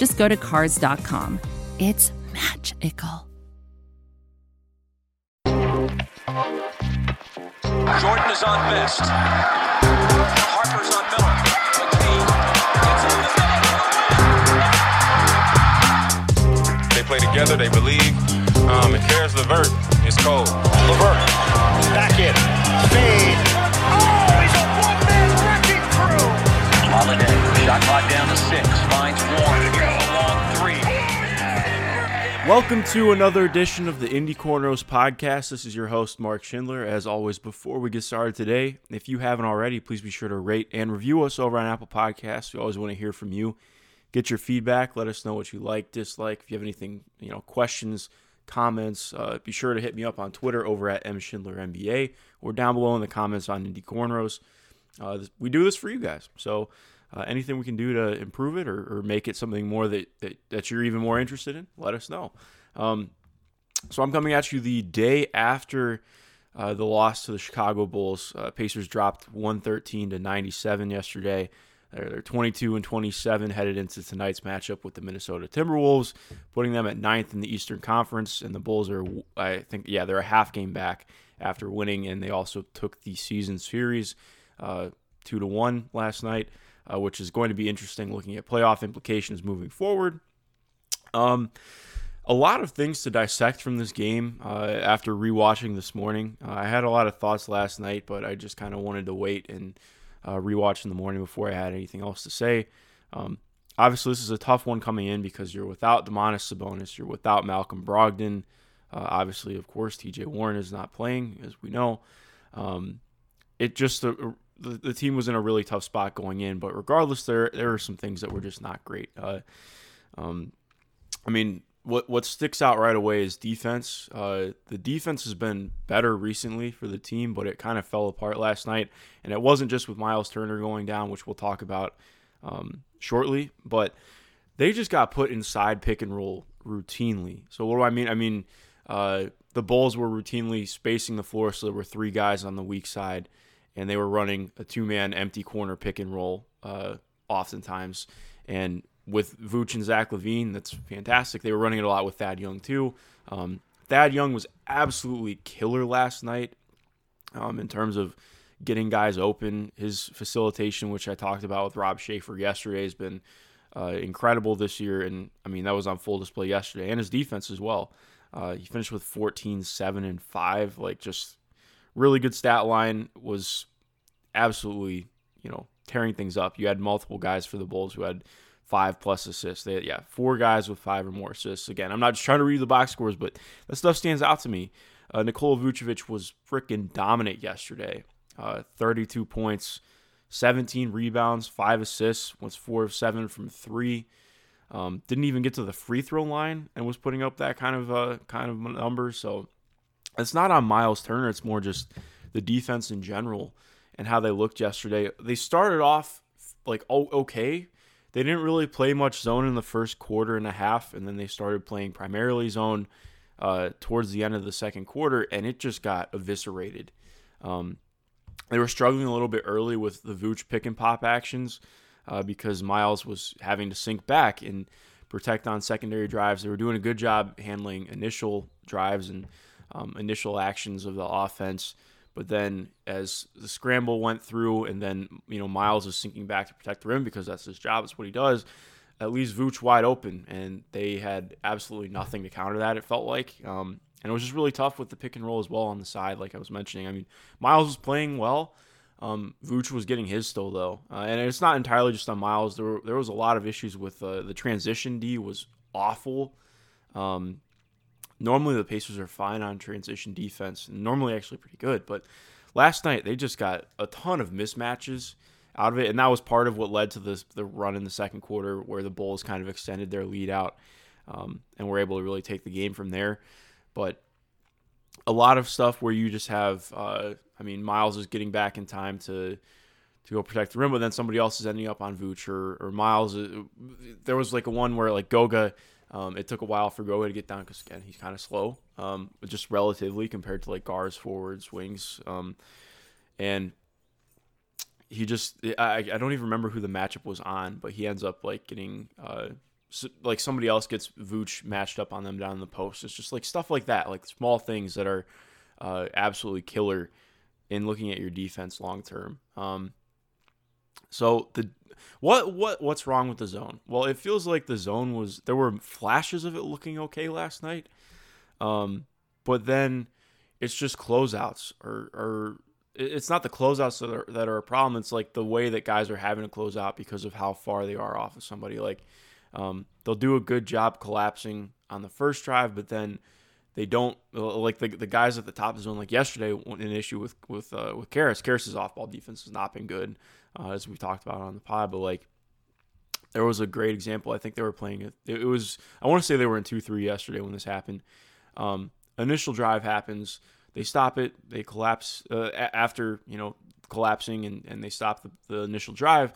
just go to Cars.com. It's magical. Jordan is on Best. Harper's on Miller. McKee They play together, they believe. Um, and Caris LeVert is cold. LeVert, back in, fade. Oh, he's a one-man wrecking crew. Holiday, shot clock down to six, finds one. Welcome to another edition of the Indy Cornrows podcast. This is your host, Mark Schindler. As always, before we get started today, if you haven't already, please be sure to rate and review us over on Apple Podcasts. We always want to hear from you. Get your feedback. Let us know what you like, dislike. If you have anything, you know, questions, comments, uh, be sure to hit me up on Twitter over at mschindlerNBA or down below in the comments on Indy Cornrows. Uh, we do this for you guys. So uh, anything we can do to improve it or, or make it something more that, that, that you're even more interested in, let us know. Um, so I'm coming at you the day after uh, the loss to the Chicago Bulls. Uh, Pacers dropped 113 to 97 yesterday. They're, they're 22 and 27 headed into tonight's matchup with the Minnesota Timberwolves, putting them at ninth in the Eastern Conference. And the Bulls are, I think, yeah, they're a half game back after winning, and they also took the season series uh, two to one last night, uh, which is going to be interesting looking at playoff implications moving forward. Um, a lot of things to dissect from this game uh, after rewatching this morning. Uh, I had a lot of thoughts last night, but I just kind of wanted to wait and uh, rewatch in the morning before I had anything else to say. Um, obviously, this is a tough one coming in because you're without Domantas Sabonis, you're without Malcolm Brogdon. Uh, obviously, of course, T.J. Warren is not playing, as we know. Um, it just uh, the, the team was in a really tough spot going in, but regardless, there there are some things that were just not great. Uh, um, I mean, what what sticks out right away is defense. Uh, the defense has been better recently for the team, but it kind of fell apart last night. And it wasn't just with Miles Turner going down, which we'll talk about um, shortly, but they just got put inside pick and roll routinely. So what do I mean? I mean, uh, the Bulls were routinely spacing the floor, so there were three guys on the weak side, and they were running a two man empty corner pick and roll uh, oftentimes. And with Vooch and Zach LaVine, that's fantastic. They were running it a lot with Thad Young too. Um, Thad Young was absolutely killer last night um, in terms of getting guys open. His facilitation, which I talked about with Rob Schaefer yesterday, has been uh, incredible this year. And I mean, that was on full display yesterday. And his defense as well. Uh, he finished with 14, 7, and 5. Like, just really good stat line. Was absolutely, you know, tearing things up. You had multiple guys for the Bulls who had five plus assists. They had, yeah, four guys with five or more assists. Again, I'm not just trying to read the box scores, but that stuff stands out to me. Uh, Nikola Vucevic was freaking dominant yesterday. Uh, 32 points, 17 rebounds, five assists, was four of seven from three. Um, didn't even get to the free throw line and was putting up that kind of uh, kind of number. So it's not on Miles Turner. It's more just the defense in general and how they looked yesterday. They started off like okay. They didn't really play much zone in the first quarter and a half, and then they started playing primarily zone uh, towards the end of the second quarter, and it just got eviscerated. Um, they were struggling a little bit early with the Vooch pick and pop actions uh, because Miles was having to sink back and protect on secondary drives. They were doing a good job handling initial drives and um, initial actions of the offense. But then as the scramble went through, and then you know Miles is sinking back to protect the rim because that's his job. It's what he does. At least Vooch wide open, and they had absolutely nothing to counter that. It felt like, um, and it was just really tough with the pick and roll as well on the side, like I was mentioning. I mean, Miles was playing well. Um, Vooch was getting his still though, uh, and it's not entirely just on Miles. There were, there was a lot of issues with uh, the transition. D was awful. Um, normally the Pacers are fine on transition defense, normally actually pretty good, but last night they just got a ton of mismatches out of it, and that was part of what led to this the run in the second quarter where the Bulls kind of extended their lead out. um, and were able to really take the game from there. But a lot of stuff where you just have, uh, I mean, Miles is getting back in time to to go protect the rim, but then somebody else is ending up on Vooch or, or Miles. Uh, there was like a one where like Goga, um, it took a while for Goga to get down because again he's kind of slow, um, just relatively compared to like guards, forwards, wings, um, and he just I, I don't even remember who the matchup was on, but he ends up like getting uh, so, like somebody else gets Vooch matched up on them down in the post. It's just like stuff like that, like small things that are uh, absolutely killer in looking at your defense long term. Um, so the what what what's wrong with the zone? Well, it feels like the zone was there were flashes of it looking okay last night, um, but then it's just closeouts or or it's not the closeouts that are that are a problem. It's like the way that guys are having to close out because of how far they are off of somebody. Like um, they'll do a good job collapsing on the first drive, but then they don't like the, the guys at the top of the zone. Like yesterday, an issue with with uh, with Caris. Caris's off ball defense has not been good, uh, as we talked about on the pod. But like there was a great example. I think they were playing it. It was I want to say they were in two three yesterday when this happened. Um, initial drive happens. They stop it. They collapse uh, after you know collapsing and, and they stop the, the initial drive.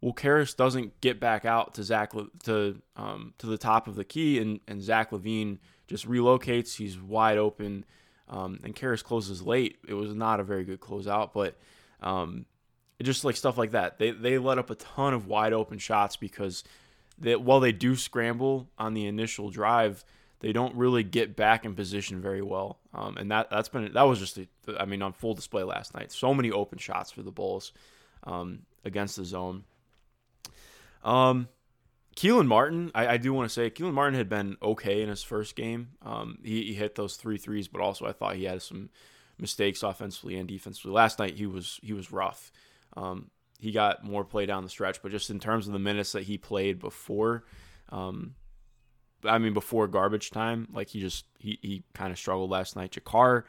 Well, Caris doesn't get back out to Zach to um, to the top of the key, and, and Zach LaVine just relocates. He's wide open, um, and Caris closes late. It was not a very good closeout, but um, just like stuff like that. They they let up a ton of wide open shots because they, while they do scramble on the initial drive, they don't really get back in position very well. Um, and that that's been that was just I mean on full display last night. So many open shots for the Bulls um, against the zone. Um, Kelan Martin, I, I do want to say Kelan Martin had been okay in his first game. Um, he, he, hit those three threes, but also I thought he had some mistakes offensively and defensively. Last night he was he was rough. Um, he got more play down the stretch, but just in terms of the minutes that he played before, um, I mean, before garbage time, like he just he he kind of struggled last night. JaKarr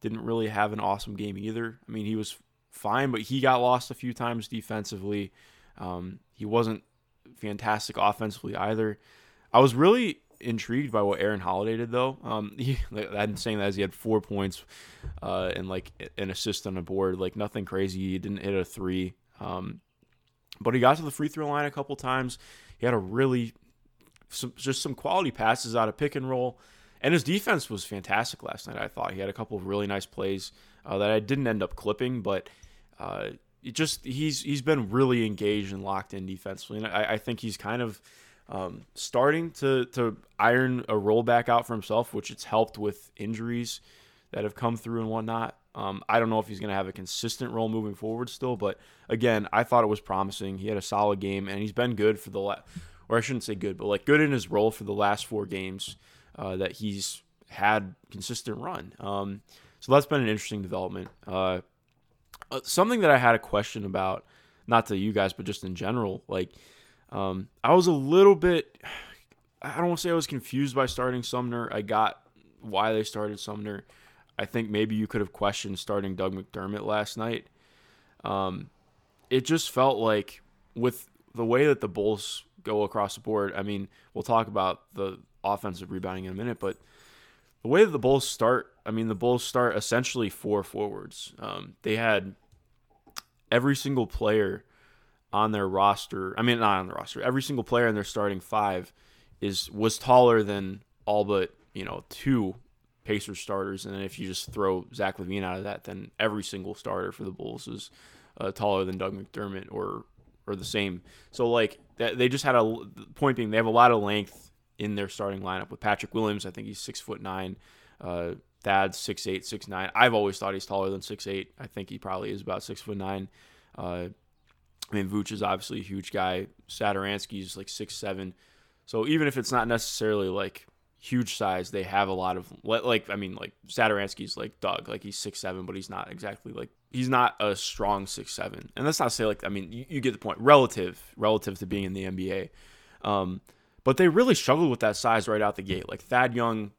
didn't really have an awesome game either. I mean, he was fine, but he got lost a few times defensively. Um, he wasn't fantastic offensively either. I was really intrigued by what Aaron Holiday did though. Um, he, I'm saying that as he had four points uh, and like an assist on the board, like nothing crazy. He didn't hit a three, um, but he got to the free throw line a couple times. He had a really some, just some quality passes out of pick and roll. And his defense was fantastic last night. I thought he had a couple of really nice plays uh, that I didn't end up clipping, but uh, it just he's he's been really engaged and locked in defensively. And I, I think he's kind of um, starting to to iron a rollback out for himself, which it's helped with injuries that have come through and whatnot. Um, I don't know if he's going to have a consistent role moving forward still, but again, I thought it was promising. He had a solid game, and he's been good for the last or I shouldn't say good, but like good in his role for the last four games uh, that he's had consistent run. Um, so that's been an interesting development. Uh, uh, something that I had a question about, not to you guys, but just in general, like um, I was a little bit. I don't want to say I was confused by starting Sumner. I got why they started Sumner. I think maybe you could have questioned starting Doug McDermott last night. Um, it just felt like with the way that the Bulls go across the board. I mean, we'll talk about the offensive rebounding in a minute, but the way that the Bulls start, I mean, the Bulls start essentially four forwards. Um, they had every single player on their roster. I mean, not on the roster. Every single player in their starting five is was taller than all but you know two Pacers starters. And then if you just throw Zach LaVine out of that, then every single starter for the Bulls is uh, taller than Doug McDermott or or the same. So like they just had a point being they have a lot of length in their starting lineup with Patrick Williams. I think he's six foot nine. Uh, Thad's six eight, six nine. I've always thought he's taller than six eight. I think he probably is about six foot nine. Uh, I mean, Vooch is obviously a huge guy. Satoransky's like six seven. So even if it's not necessarily like huge size, they have a lot of like I mean like Satoransky's like Doug, like he's six seven, but he's not exactly like he's not a strong six seven, and that's not to say like I mean you, you, get the point. Relative, relative to being in the NBA, um, but they really struggled with that size right out the gate. Like Thad Young,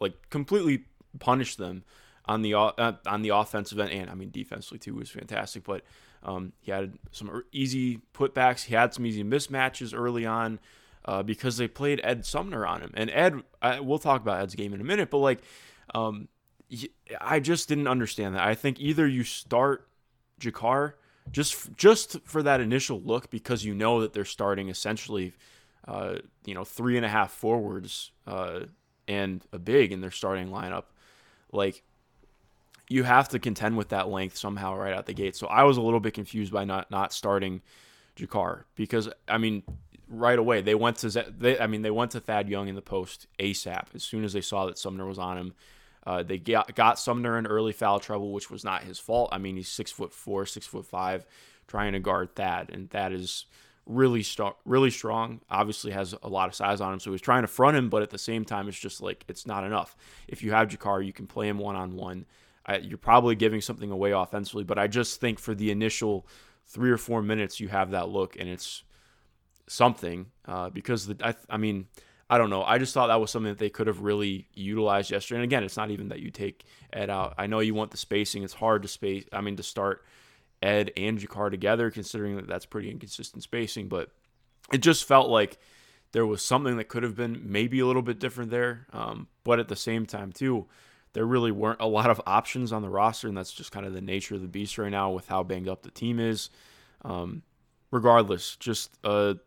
like completely punished them on the uh, on the offensive end, and I mean defensively too was fantastic. But um, he had some easy putbacks. He had some easy mismatches early on. uh, because they played Ed Sumner on him. And Ed, I, we'll talk about Ed's game in a minute, but like, um, I just didn't understand that. I think either you start JaKarr just just for that initial look because you know that they're starting essentially, uh, you know, three and a half forwards uh, and a big in their starting lineup. Like you have to contend with that length somehow right out the gate. So I was a little bit confused by not not starting JaKarr because I mean right away they went to they I mean they went to Thad Young in the post ASAP as soon as they saw that Sumner was on him. Uh, they got, got Sumner in early foul trouble, which was not his fault. I mean, he's six foot four, six foot five, trying to guard Thad, and Thad is really strong. Really strong. Obviously, has a lot of size on him, so he's trying to front him, but at the same time, it's just like it's not enough. If you have JaKarr, you can play him one on one. You're probably giving something away offensively, but I just think for the initial three or four minutes, you have that look, and it's something uh, because the I, I mean I don't know. I just thought that was something that they could have really utilized yesterday. And again, it's not even that you take Ed out. I know you want the spacing. It's hard to space. I mean, to start Ed and JaKarr together, considering that that's pretty inconsistent spacing. But it just felt like there was something that could have been maybe a little bit different there. Um, but at the same time, too, there really weren't a lot of options on the roster, and that's just kind of the nature of the beast right now with how banged up the team is. Um, regardless, just a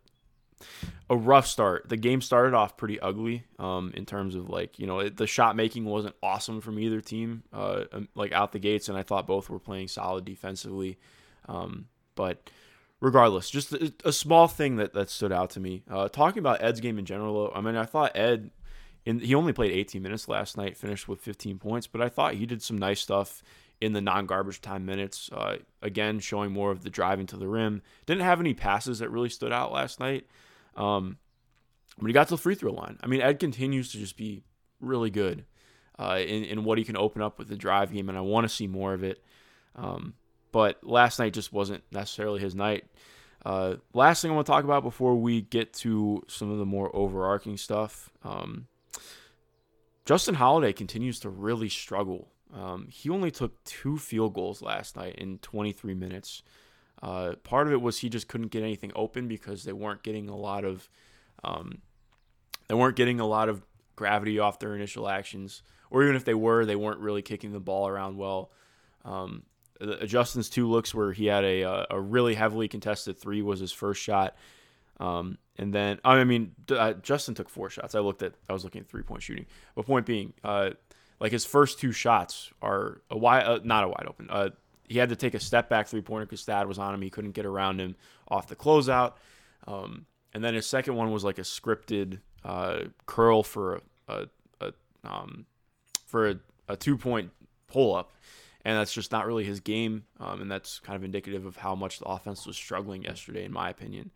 a rough start. The game started off pretty ugly um, in terms of like you know it, the shot making wasn't awesome from either team uh, um, like out the gates, and I thought both were playing solid defensively. Um, but regardless, just a, a, small thing that that stood out to me. Uh, talking about Ed's game in general, I mean I thought Ed. In, he only played 18 minutes last night, finished with 15 points, but I thought he did some nice stuff in the non-garbage time minutes. Uh, again, showing more of the driving to the rim. Didn't have any passes that really stood out last night. Um, when he got to the free throw line, I mean, Ed continues to just be really good uh, in, in what he can open up with the drive game, and I want to see more of it. Um, but last night just wasn't necessarily his night. Uh, last thing I want to talk about before we get to some of the more overarching stuff um, Justin Holiday continues to really struggle. Um, he only took two field goals last night in 23 minutes. Uh, part of it was he just couldn't get anything open because they weren't getting a lot of um, they weren't getting a lot of gravity off their initial actions, or even if they were, they weren't really kicking the ball around well. Um, Justin's two looks where he had a a really heavily contested three was his first shot, um, and then I mean uh, Justin took four shots. I looked at I was looking at three point shooting, but point being, uh, like his first two shots are a wide uh, not a wide open. Uh, he had to take a step back three pointer because Thad was on him. He couldn't get around him off the closeout. Um, and then his second one was like a scripted uh, curl for a, a, a um, for a, a two point pull up, and that's just not really his game. Um, and that's kind of indicative of how much the offense was struggling yesterday, in my opinion.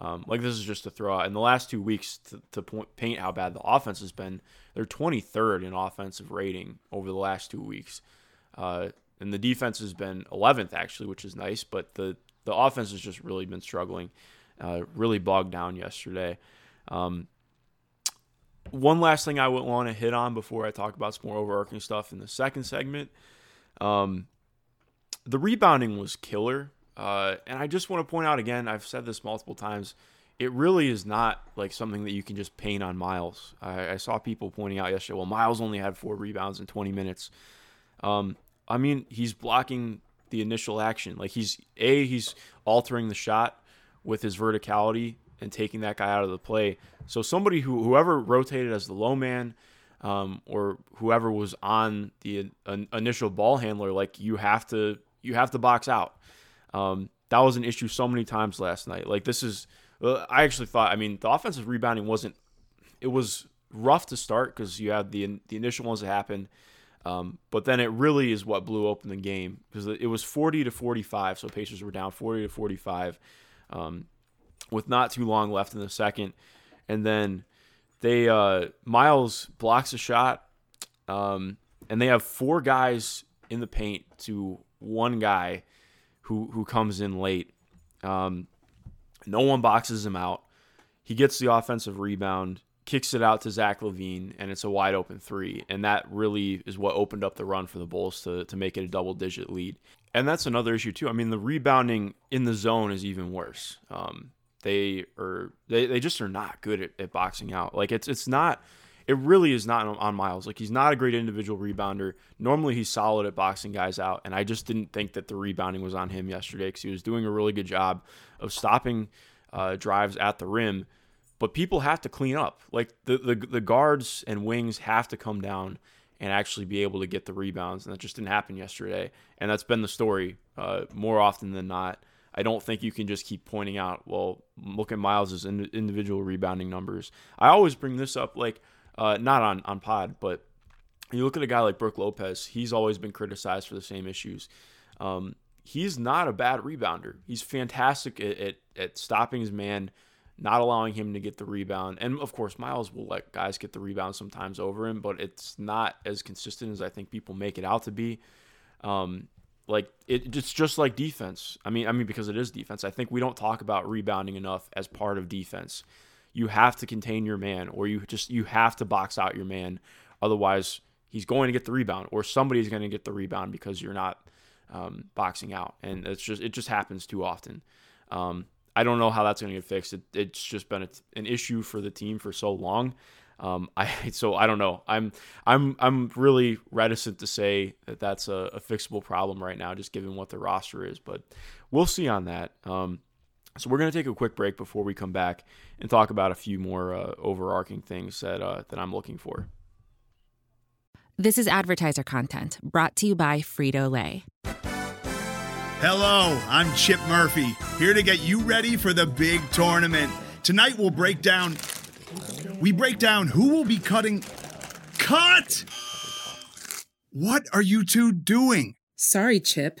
Um, like this is just a throw out. In the last two weeks, to, to point, paint how bad the offense has been, they're 23rd in offensive rating over the last two weeks. Uh, and the defense has been 11th actually, which is nice. But the the offense has just really been struggling, uh, really bogged down yesterday. Um, one last thing I would want to hit on before I talk about some more overarching stuff in the second segment. Um, the rebounding was killer. Uh, and I just want to point out again, I've said this multiple times, it really is not like something that you can just paint on Miles. I, I saw people pointing out yesterday, well, Miles only had four rebounds in 20 minutes. Um, I mean, he's blocking the initial action. Like he's a he's altering the shot with his verticality and taking that guy out of the play. So somebody who whoever rotated as the low man, um, or whoever was on the initial ball handler, like you have to you have to box out. Um, that was an issue so many times last night. Like this is, uh, I actually thought. I mean, the offensive rebounding wasn't. It was rough to start because you had the the initial ones that happened. Um, but then it really is what blew open the game because it was 40 to 45. So Pacers were down 40 to 45 um, with not too long left in the second. And then they uh, Miles blocks a shot, um, and they have four guys in the paint to one guy who who comes in late. Um, no one boxes him out. He gets the offensive rebound kicks it out to Zach LaVine, and it's a wide open three. And that really is what opened up the run for the Bulls to, to make it a double digit lead. And that's another issue, too. I mean, the rebounding in the zone is even worse. Um, they are they, they just are not good at, at boxing out. Like it's it's not it really is not on Miles. Like he's not a great individual rebounder. Normally he's solid at boxing guys out, and I just didn't think that the rebounding was on him yesterday because he was doing a really good job of stopping uh, drives at the rim. But people have to clean up. Like the, the the guards and wings have to come down and actually be able to get the rebounds, and that just didn't happen yesterday. And that's been the story uh, more often than not. I don't think you can just keep pointing out, well, look at Miles' individual rebounding numbers. I always bring this up, like uh, not on on pod, but you look at a guy like Brook Lopez. He's always been criticized for the same issues. Um, he's not a bad rebounder. He's fantastic at, at, at stopping his man, not allowing him to get the rebound. And of course, Miles will let guys get the rebound sometimes over him, but it's not as consistent as I think people make it out to be. Um, like it, it's just like defense. I mean, I mean because it is defense. I think we don't talk about rebounding enough as part of defense. You have to contain your man, or you just you have to box out your man. Otherwise, he's going to get the rebound, or somebody's going to get the rebound because you're not um, boxing out, and it's just it just happens too often. Um, I don't know how that's going to get fixed. It, it's just been a, an issue for the team for so long. Um, I so I don't know. I'm I'm I'm really reticent to say that that's a, a, fixable problem right now, just given what the roster is. But we'll see on that. Um, so we're going to take a quick break before we come back and talk about a few more uh, overarching things that uh, that I'm looking for. This is advertiser content brought to you by Frito Lay. Hello, I'm Chip Murphy, here to get you ready for the big tournament. Tonight we'll break down we break down who will be cutting. Cut! What are you two doing? Sorry, Chip.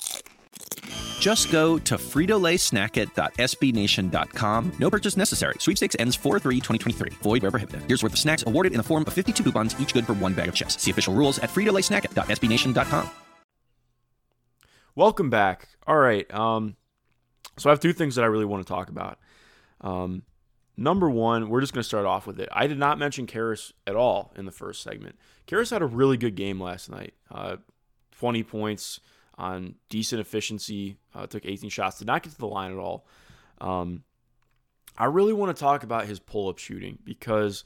Just go to fritolaysnackit.sbnation.com. No purchase necessary. Sweepstakes ends 4-3-2023. Void where prohibited. Here's worth of snacks awarded in the form of 52 coupons, each good for one bag of chips. See official rules at fritolaysnackit.sbnation.com. Welcome back. All right. Um, so I have two things that I really want to talk about. Um, number one, we're just going to start off with it. I did not mention Caris at all in the first segment. Caris had a really good game last night. Uh, 20 points, on decent efficiency. Uh, took 18 shots, did not get to the line at all. Um, I really want to talk about his pull up shooting because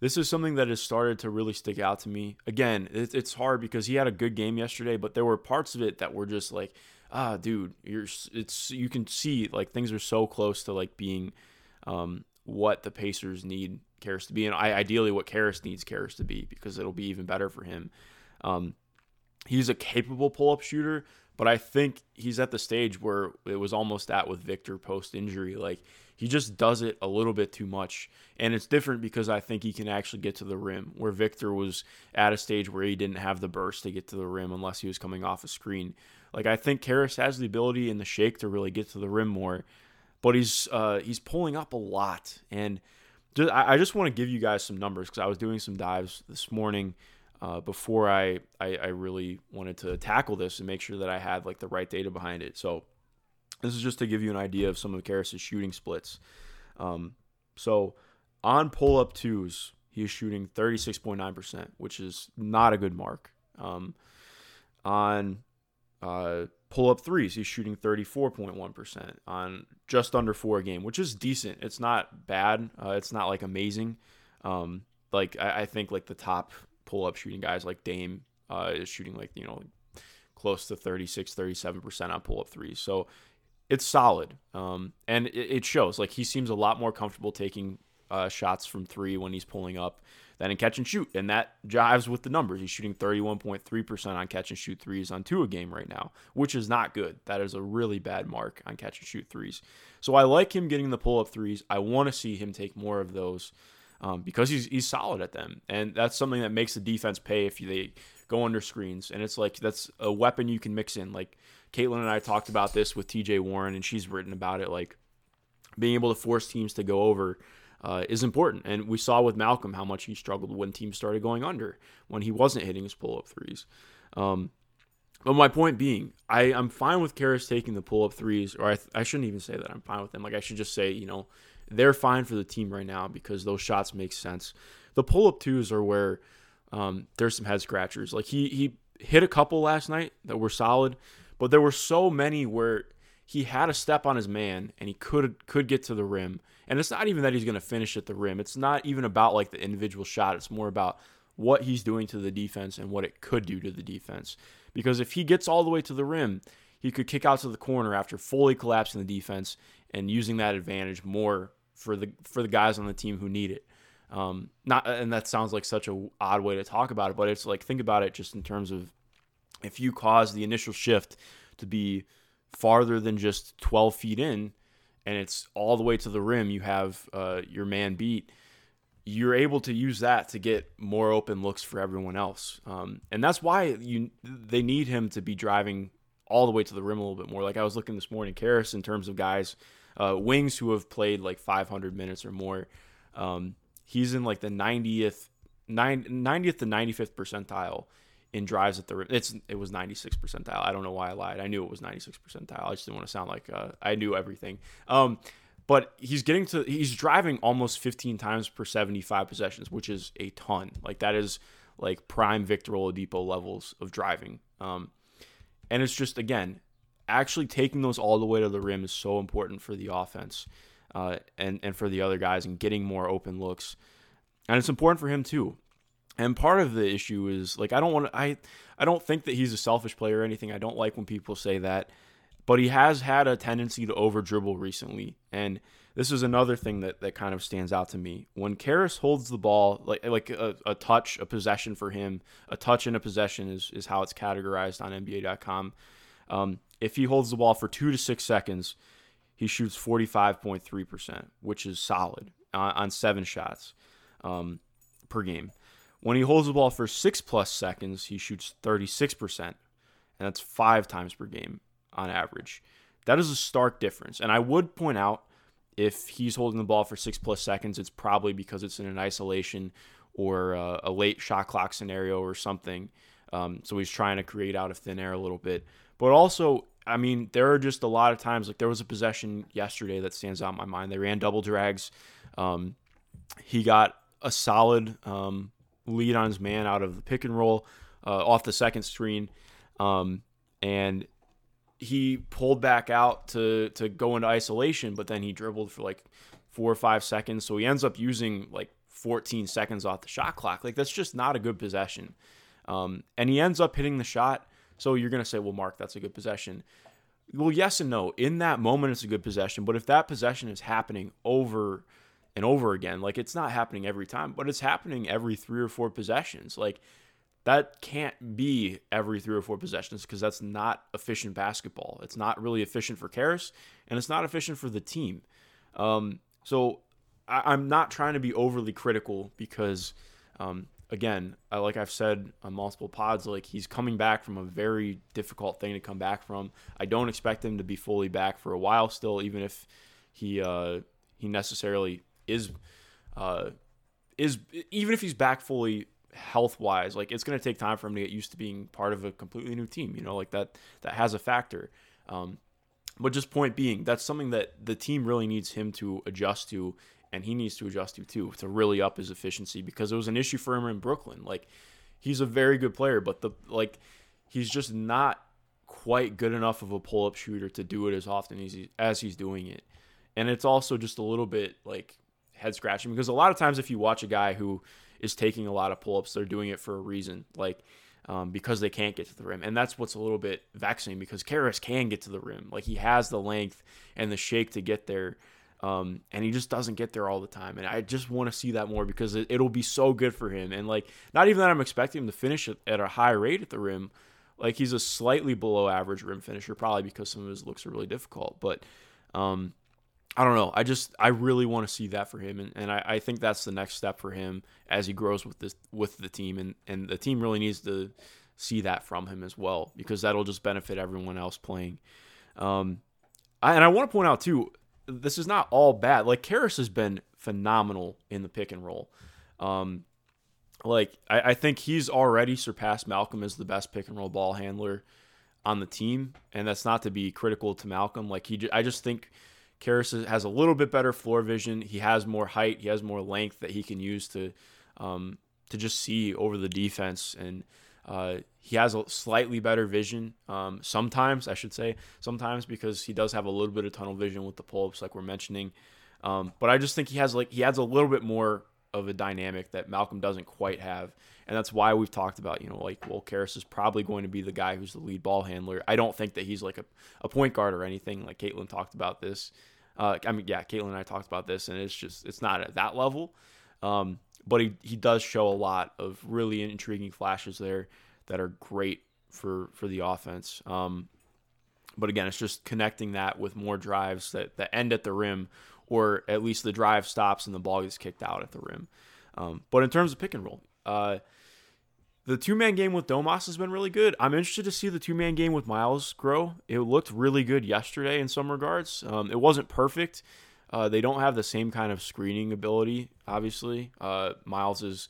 this is something that has started to really stick out to me. Again, it, it's hard because he had a good game yesterday, but there were parts of it that were just like, ah, dude, you're it's you can see like things are so close to like being um, what the Pacers need Caris to be, and I, ideally what Caris needs Caris to be because it'll be even better for him. Um, he's a capable pull up shooter, but I think he's at the stage where it was almost at with Victor post injury. Like he just does it a little bit too much. And it's different because I think he can actually get to the rim, where Victor was at a stage where he didn't have the burst to get to the rim unless he was coming off a screen. Like I think Caris has the ability and the shake to really get to the rim more, but he's uh, he's pulling up a lot. And just, I just want to give you guys some numbers because I was doing some dives this morning uh, before I, I, I really wanted to tackle this and make sure that I had like the right data behind it. So this is just to give you an idea of some of Caris's shooting splits. Um, so on pull up twos, he is shooting 36.9%, which is not a good mark. Um, on uh, pull up threes, he's shooting 34.1% on just under four a game, which is decent. It's not bad. Uh, it's not like amazing. Um, like I, I, think like the top pull up shooting guys like Dame uh, is shooting like, you know, close to 36, 37% on pull up threes. So it's solid. Um, and it, it, shows. Like he seems a lot more comfortable taking uh, shots from three when he's pulling up than in catch and shoot. And that jives with the numbers. He's shooting 31.3% on catch and shoot threes on two a game right now, which is not good. That is a really bad mark on catch and shoot threes. So I like him getting the pull up threes. I want to see him take more of those um, because he's he's solid at them, and that's something that makes the defense pay if they go under screens, and it's like that's a weapon you can mix in. Like Caitlin and I talked about this with T.J. Warren, and she's written about it. Like being able to force teams to go over uh, is important, and we saw with Malcolm how much he struggled when teams started going under when he wasn't hitting his pull up threes. Um, but my point being, I, I'm fine with Caris taking the pull up threes, or I, th- I shouldn't even say that I'm fine with them. Like I should just say, you know, they're fine for the team right now because those shots make sense. The pull up twos are where um, there's some head scratchers. Like he he hit a couple last night that were solid, but there were so many where he had a step on his man and he could could get to the rim. And it's not even that he's going to finish at the rim. It's not even about like the individual shot. It's more about what he's doing to the defense and what it could do to the defense. Because if he gets all the way to the rim, he could kick out to the corner after fully collapsing the defense and using that advantage more for the for the guys on the team who need it. Um, not and that sounds like such a odd way to talk about it, but it's like think about it just in terms of if you cause the initial shift to be farther than just 12 feet in, and it's all the way to the rim, you have uh, your man beat you're able to use that to get more open looks for everyone else. Um, and that's why you they need him to be driving all the way to the rim a little bit more. Like I was looking this morning, Caris, in terms of guys, uh, wings who have played like 500 minutes or more. Um, he's in like the 90th, 90th to 95th percentile in drives at the rim. It's it was 96 percentile. I don't know why I lied. I knew it was 96 percentile. I just didn't want to sound like uh, I knew everything. Um, but he's getting to he's driving almost 15 times per 75 possessions, which is a ton. Like that is like prime Victor Oladipo levels of driving. Um, and it's just again, actually taking those all the way to the rim is so important for the offense uh, and and for the other guys and getting more open looks. And it's important for him too. And part of the issue is like I don't want to I I don't think that he's a selfish player or anything. I don't like when people say that but he has had a tendency to over dribble recently. And this is another thing that, that kind of stands out to me. When Caris holds the ball, like like a, a touch, a possession for him, a touch and a possession is, is how it's categorized on NBA.com. Um, if he holds the ball for two to six seconds, he shoots 45.3%, which is solid on, on seven shots um, per game. When he holds the ball for six plus seconds, he shoots 36%, and that's five times per game on average. That is a stark difference. And I would point out if he's holding the ball for six plus seconds, it's probably because it's in an isolation or uh, a late shot clock scenario or something. Um, so he's trying to create out of thin air a little bit. But also, I mean, there are just a lot of times, like there was a possession yesterday that stands out in my mind. They ran double drags. Um, he got a solid um, lead on his man out of the pick and roll uh, off the second screen. Um, and he pulled back out to to go into isolation, but then he dribbled for like four or five seconds. So he ends up using like 14 seconds off the shot clock. Like that's just not a good possession. Um, and he ends up hitting the shot. So you're gonna say, well, Mark, that's a good possession. Well, yes and no. In that moment, it's a good possession. But if that possession is happening over and over again, like it's not happening every time, but it's happening every three or four possessions. Like that can't be every three or four possessions because that's not efficient basketball. It's not really efficient for Caris, and it's not efficient for the team. Um, so I, am not trying to be overly critical because, um, again, I, like I've said on multiple pods, like he's coming back from a very difficult thing to come back from. I don't expect him to be fully back for a while still, even if he uh, he necessarily is. Uh, is even if he's back fully health wise like it's going to take time for him to get used to being part of a completely new team you know like that that has a factor um, but just point being that's something that the team really needs him to adjust to and he needs to adjust to too to really up his efficiency because it was an issue for him in Brooklyn like he's a very good player but the like he's just not quite good enough of a pull-up shooter to do it as often as, he, as he's doing it and it's also just a little bit like head scratching because a lot of times if you watch a guy who is taking a lot of pull ups. They're doing it for a reason, like um, because they can't get to the rim, and that's what's a little bit vexing because Caris can get to the rim, like he has the length and the shake to get there. Um, and he just doesn't get there all the time. And I just want to see that more because it, will be so good for him. And like, not even that I'm expecting him to finish at a high rate at the rim. Like he's a slightly below average rim finisher, probably because some of his looks are really difficult. But um, I don't know. I just I really want to see that for him, and, and I, I think that's the next step for him as he grows with this with the team, and and the team really needs to see that from him as well because that'll just benefit everyone else playing. Um, I, and I want to point out too, this is not all bad. Like Caris has been phenomenal in the pick and roll. Um, like I, I think he's already surpassed Malcolm as the best pick and roll ball handler on the team, and that's not to be critical to Malcolm. Like he, I just think Caris has a little bit better floor vision. He has more height. He has more length that he can use to um, to just see over the defense, and uh, he has a slightly better vision. Um, sometimes, I should say, sometimes because he does have a little bit of tunnel vision with the pull-ups, like we're mentioning. Um, but I just think he has like he adds a little bit more of a dynamic that Malcolm doesn't quite have. And that's why we've talked about, you know, like, well, Caris is probably going to be the guy who's the lead ball handler. I don't think that he's like a, a point guard or anything. Like Caitlin talked about this. Uh, I mean, yeah, Caitlin and I talked about this, and it's just, it's not at that level. Um, but he, he does show a lot of really intriguing flashes there that are great for, for the offense. Um, but again, it's just connecting that with more drives that, that end at the rim, or at least the drive stops and the ball gets kicked out at the rim. Um, but in terms of pick and roll, uh, the two man game with Domas has been really good. I'm interested to see the two man game with Miles grow. It looked really good yesterday in some regards. Um, it wasn't perfect. Uh, they don't have the same kind of screening ability, obviously. Uh, Miles is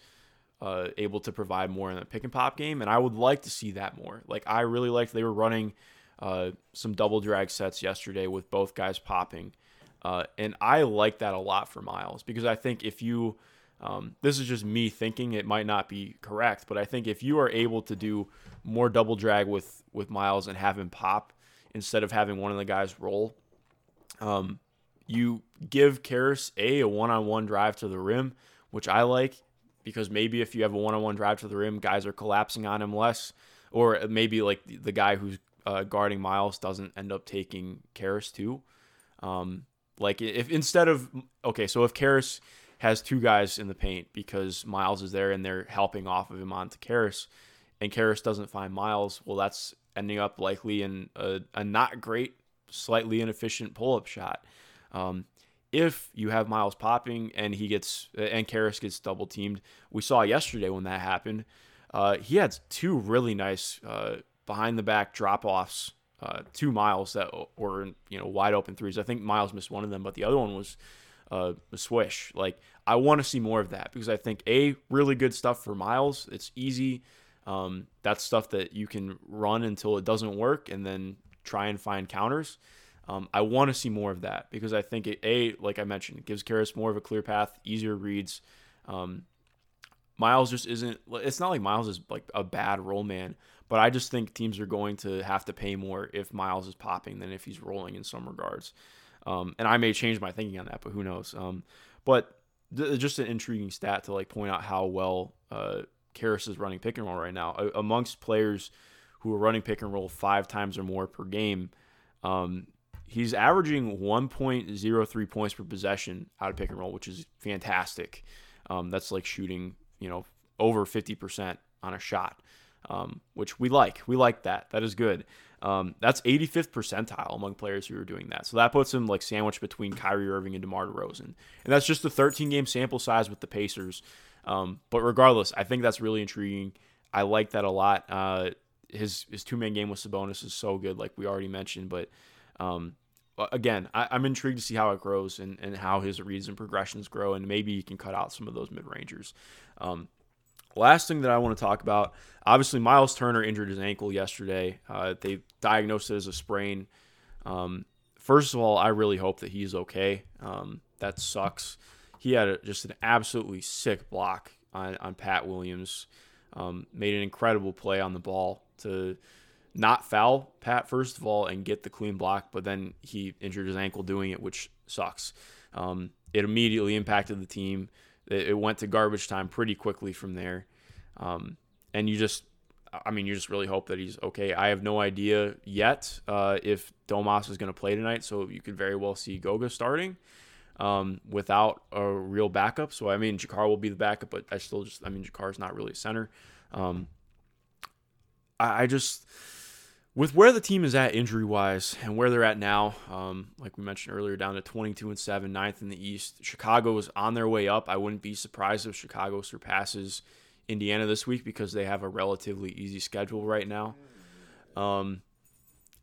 uh, able to provide more in the pick and pop game, and I would like to see that more. Like, I really liked they were running uh, some double drag sets yesterday with both guys popping. Uh, and I like that a lot for Miles because I think if you um, this is just me thinking it might not be correct, but I think if you are able to do more double drag with with Miles and have him pop instead of having one of the guys roll, um, you give Caris a a one on one drive to the rim, which I like because maybe if you have a one on one drive to the rim, guys are collapsing on him less, or maybe like the, guy who's uh, guarding Miles doesn't end up taking Caris too. Um, like if instead of okay, so if Caris has two guys in the paint because Miles is there and they're helping off of him onto Caris, and Caris doesn't find Miles, well, that's ending up likely in a, a not great, slightly inefficient pull up shot. Um, if you have Miles popping and he gets and Caris gets double teamed, we saw yesterday when that happened. Uh, he had two really nice uh, behind the back drop offs, uh, to Miles that were you know wide open threes. I think Miles missed one of them, but the other one was uh, a swish. Like I want to see more of that because I think a really good stuff for Miles. It's easy. Um, that's stuff that you can run until it doesn't work and then try and find counters. Um, I want to see more of that because I think it, a like I mentioned, it gives Caris more of a clear path, easier reads. Um, Miles just isn't. It's not like Miles is like a bad roll man, but I just think teams are going to have to pay more if Miles is popping than if he's rolling in some regards. Um, and I may change my thinking on that, but who knows? Um, but th- just an intriguing stat to like point out how well uh, is running pick and roll right now. Amongst players who are running pick and roll five times or more per game, um, he's averaging 1.03 points per possession out of pick and roll, which is fantastic. Um, that's like shooting, you know, over 50% on a shot, um, which we like. We like that. That is good. Um, that's 85th percentile among players who are doing that. So that puts him like sandwiched between Kyrie Irving and DeMar DeRozan. And that's just a 13 game sample size with the Pacers. Um, but regardless, I think that's really intriguing. I like that a lot. Uh, his his two man game with Sabonis is so good, like we already mentioned. But um, again, I, am intrigued to see how it grows and, and how his reads and progressions grow, and maybe he can cut out some of those mid rangers. Um, Last thing that I want to talk about obviously, Miles Turner injured his ankle yesterday. Uh, they diagnosed it as a sprain. Um, first of all, I really hope that he's okay. Um, that sucks. He had a, just an absolutely sick block on, on Pat Williams. Um, made an incredible play on the ball to not foul Pat, first of all, and get the clean block, but then he injured his ankle doing it, which sucks. Um, it immediately impacted the team it, went to garbage time pretty quickly from there. Um, and you just, I mean, you just really hope that he's okay. I have no idea yet uh, if Domas is going to play tonight, so you could very well see Goga starting um, without a real backup. So I mean, JaKarr will be the backup, but I still just, I mean, JaKarr's not really a center. Um, I, I just with where the team is at injury wise and where they're at now, um, like we mentioned earlier, down to 22 and 7, ninth in the East. Chicago is on their way up. I wouldn't be surprised if Chicago surpasses Indiana this week because they have a relatively easy schedule right now. Um,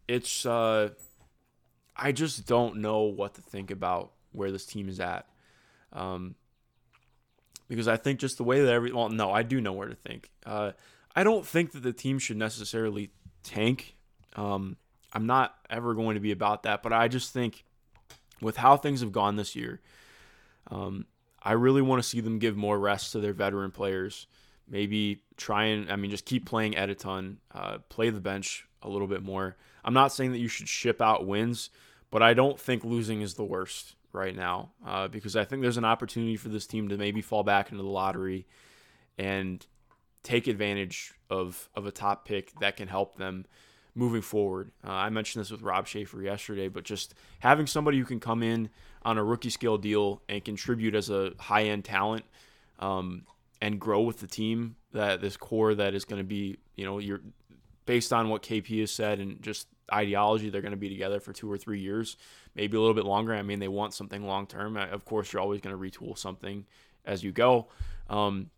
it's uh, I just don't know what to think about where this team is at. Um, because I think just the way that every well, no, I do know where to think. Uh, I don't think that the team should necessarily tank um, I'm not ever going to be about that, but I just think with how things have gone this year, um, I really want to see them give more rest to their veteran players. Maybe try and, I mean, just keep playing Ed a ton, uh, play the bench a little bit more. I'm not saying that you should ship out wins, but I don't think losing is the worst right now uh, because I think there's an opportunity for this team to maybe fall back into the lottery and take advantage of of a top pick that can help them moving forward. Uh, I mentioned this with Rob Schaefer yesterday, but just having somebody who can come in on a rookie scale deal and contribute as a high end talent um, and grow with the team that this core that is going to be, you know, you're based on what KP has said and just ideology, they're going to be together for two or three years, maybe a little bit longer. I mean, they want something long term. Of course, you're always going to retool something as you go. Um,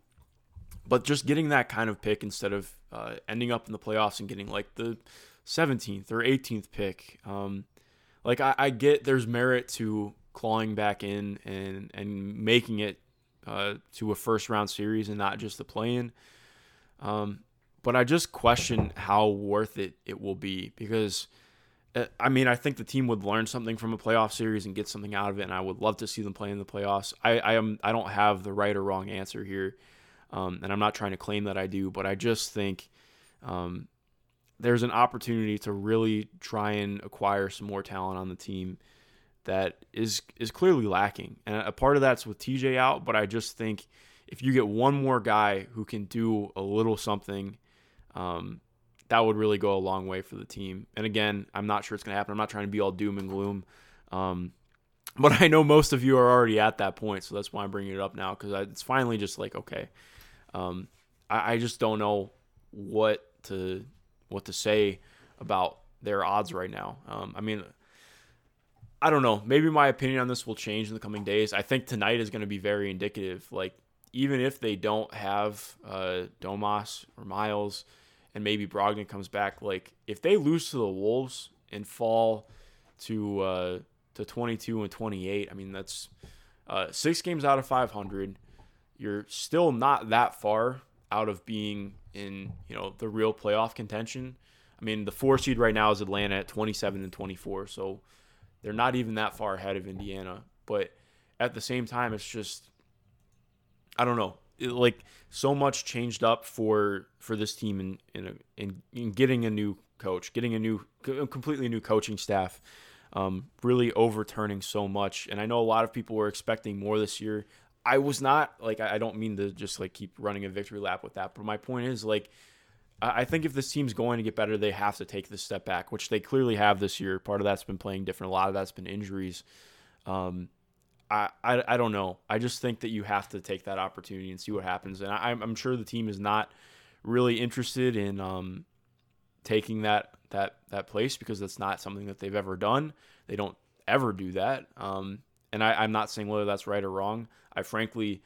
but just getting that kind of pick instead of uh, ending up in the playoffs and getting like the 17th or 18th pick. Um, like I, I, get there's merit to clawing back in and and making it uh, to a first round series and not just the play in. Um, but I just question how worth it it will be because. Uh, I mean, I think the team would learn something from a playoff series and get something out of it, and I would love to see them play in the playoffs. I, I am I don't have the right or wrong answer here, um, and I'm not trying to claim that I do, but I just think um, there's an opportunity to really try and acquire some more talent on the team that is is clearly lacking. And a part of that's with TJ out, but I just think if you get one more guy who can do a little something, um, that would really go a long way for the team. And again, I'm not sure it's going to happen. I'm not trying to be all doom and gloom. Um, but I know most of you are already at that point, so that's why I'm bringing it up now because it's finally just like okay, um, I, I just don't know what to what to say about their odds right now. Um, I mean, I don't know. Maybe my opinion on this will change in the coming days. I think tonight is going to be very indicative. Like, even if they don't have uh, Domas or Miles, and maybe Brogdon comes back, like if they lose to the Wolves and fall to uh, to 22 and 28, I mean that's uh, six games out of 500. You're still not that far out of being in you know the real playoff contention. I mean, the four seed right now is Atlanta at 27 and 24, so they're not even that far ahead of Indiana. But at the same time, it's just I don't know, it, like so much changed up for for this team in in, a, in in getting a new coach, getting a new completely new coaching staff. Um, really overturning so much, and I know a lot of people were expecting more this year. I was not like I don't mean to just like keep running a victory lap with that, but my point is like I think if this team's going to get better, they have to take this step back, which they clearly have this year. Part of that's been playing different. A lot of that's been injuries. Um, I, I, I don't know. I just think that you have to take that opportunity and see what happens. And I, I'm sure the team is not really interested in um, taking that that that place because that's not something that they've ever done. They don't ever do that. Um, and I, I'm not saying whether that's right or wrong. I frankly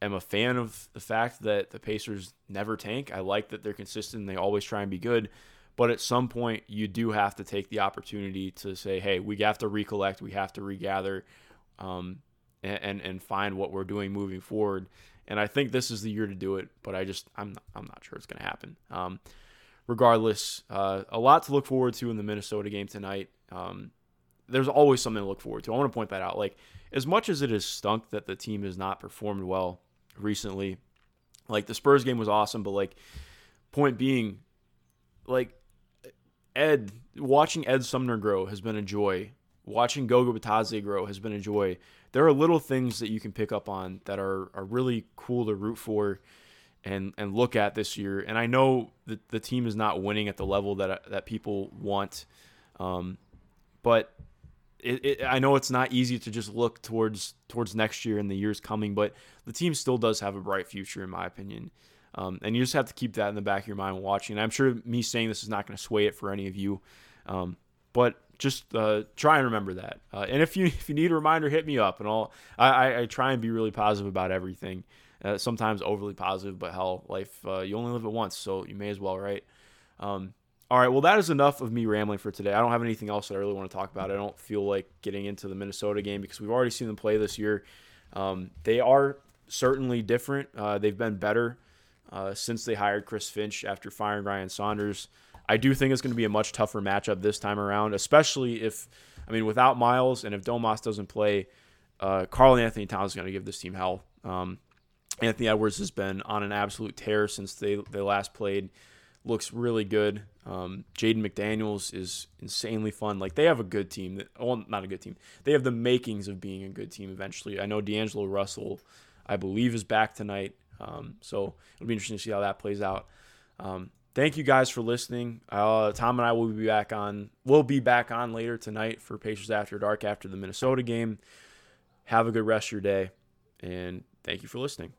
am a fan of the fact that the Pacers never tank. I like that they're consistent. They always try and be good. But at some point, you do have to take the opportunity to say, hey, we have to recollect, we have to regather, um, and, and, and find what we're doing moving forward. And I think this is the year to do it. But I just I'm I'm not sure it's going to happen. Um, regardless, uh, a lot to look forward to in the Minnesota game tonight. Um, there's always something to look forward to. I want to point that out. Like as much as it has stunk that the team has not performed well recently, like the Spurs game was awesome, but like point being, like Ed watching Ed Sumner grow has been a joy. Watching Goga Bitadze grow has been a joy. There are little things that you can pick up on that are are really cool to root for and and look at this year. And I know that the team is not winning at the level that that people want, um, but it, it, I know it's not easy to just look towards towards next year and the years coming, but the team still does have a bright future in my opinion. Um, and you just have to keep that in the back of your mind watching. And I'm sure me saying this is not going to sway it for any of you, um, but just uh, try and remember that. Uh, and if you if you need a reminder, hit me up, and I'll I, I, try and be really positive about everything. Uh, sometimes overly positive, but hell, life uh, you only live it once, so you may as well, right? Um, all right, well, that is enough of me rambling for today. I don't have anything else that I really want to talk about. I don't feel like getting into the Minnesota game because we've already seen them play this year. Um, they are certainly different. Uh, they've been better uh, since they hired Chris Finch after firing Ryan Saunders. I do think it's going to be a much tougher matchup this time around, especially if, I mean, without Miles and if Domas doesn't play, uh, Karl-Anthony Towns is going to give this team hell. Um, Anthony Edwards has been on an absolute tear since they, they last played. Looks really good. Um, Jaden McDaniels is insanely fun. Like they have a good team. That, well, not a good team. They have the makings of being a good team eventually. I know D'Angelo Russell, I believe, is back tonight. Um, so it'll be interesting to see how that plays out. Um, thank you guys for listening. Uh, Tom and I will be back on. We'll be back on later tonight for Pacers After Dark after the Minnesota game. Have a good rest of your day, and thank you for listening.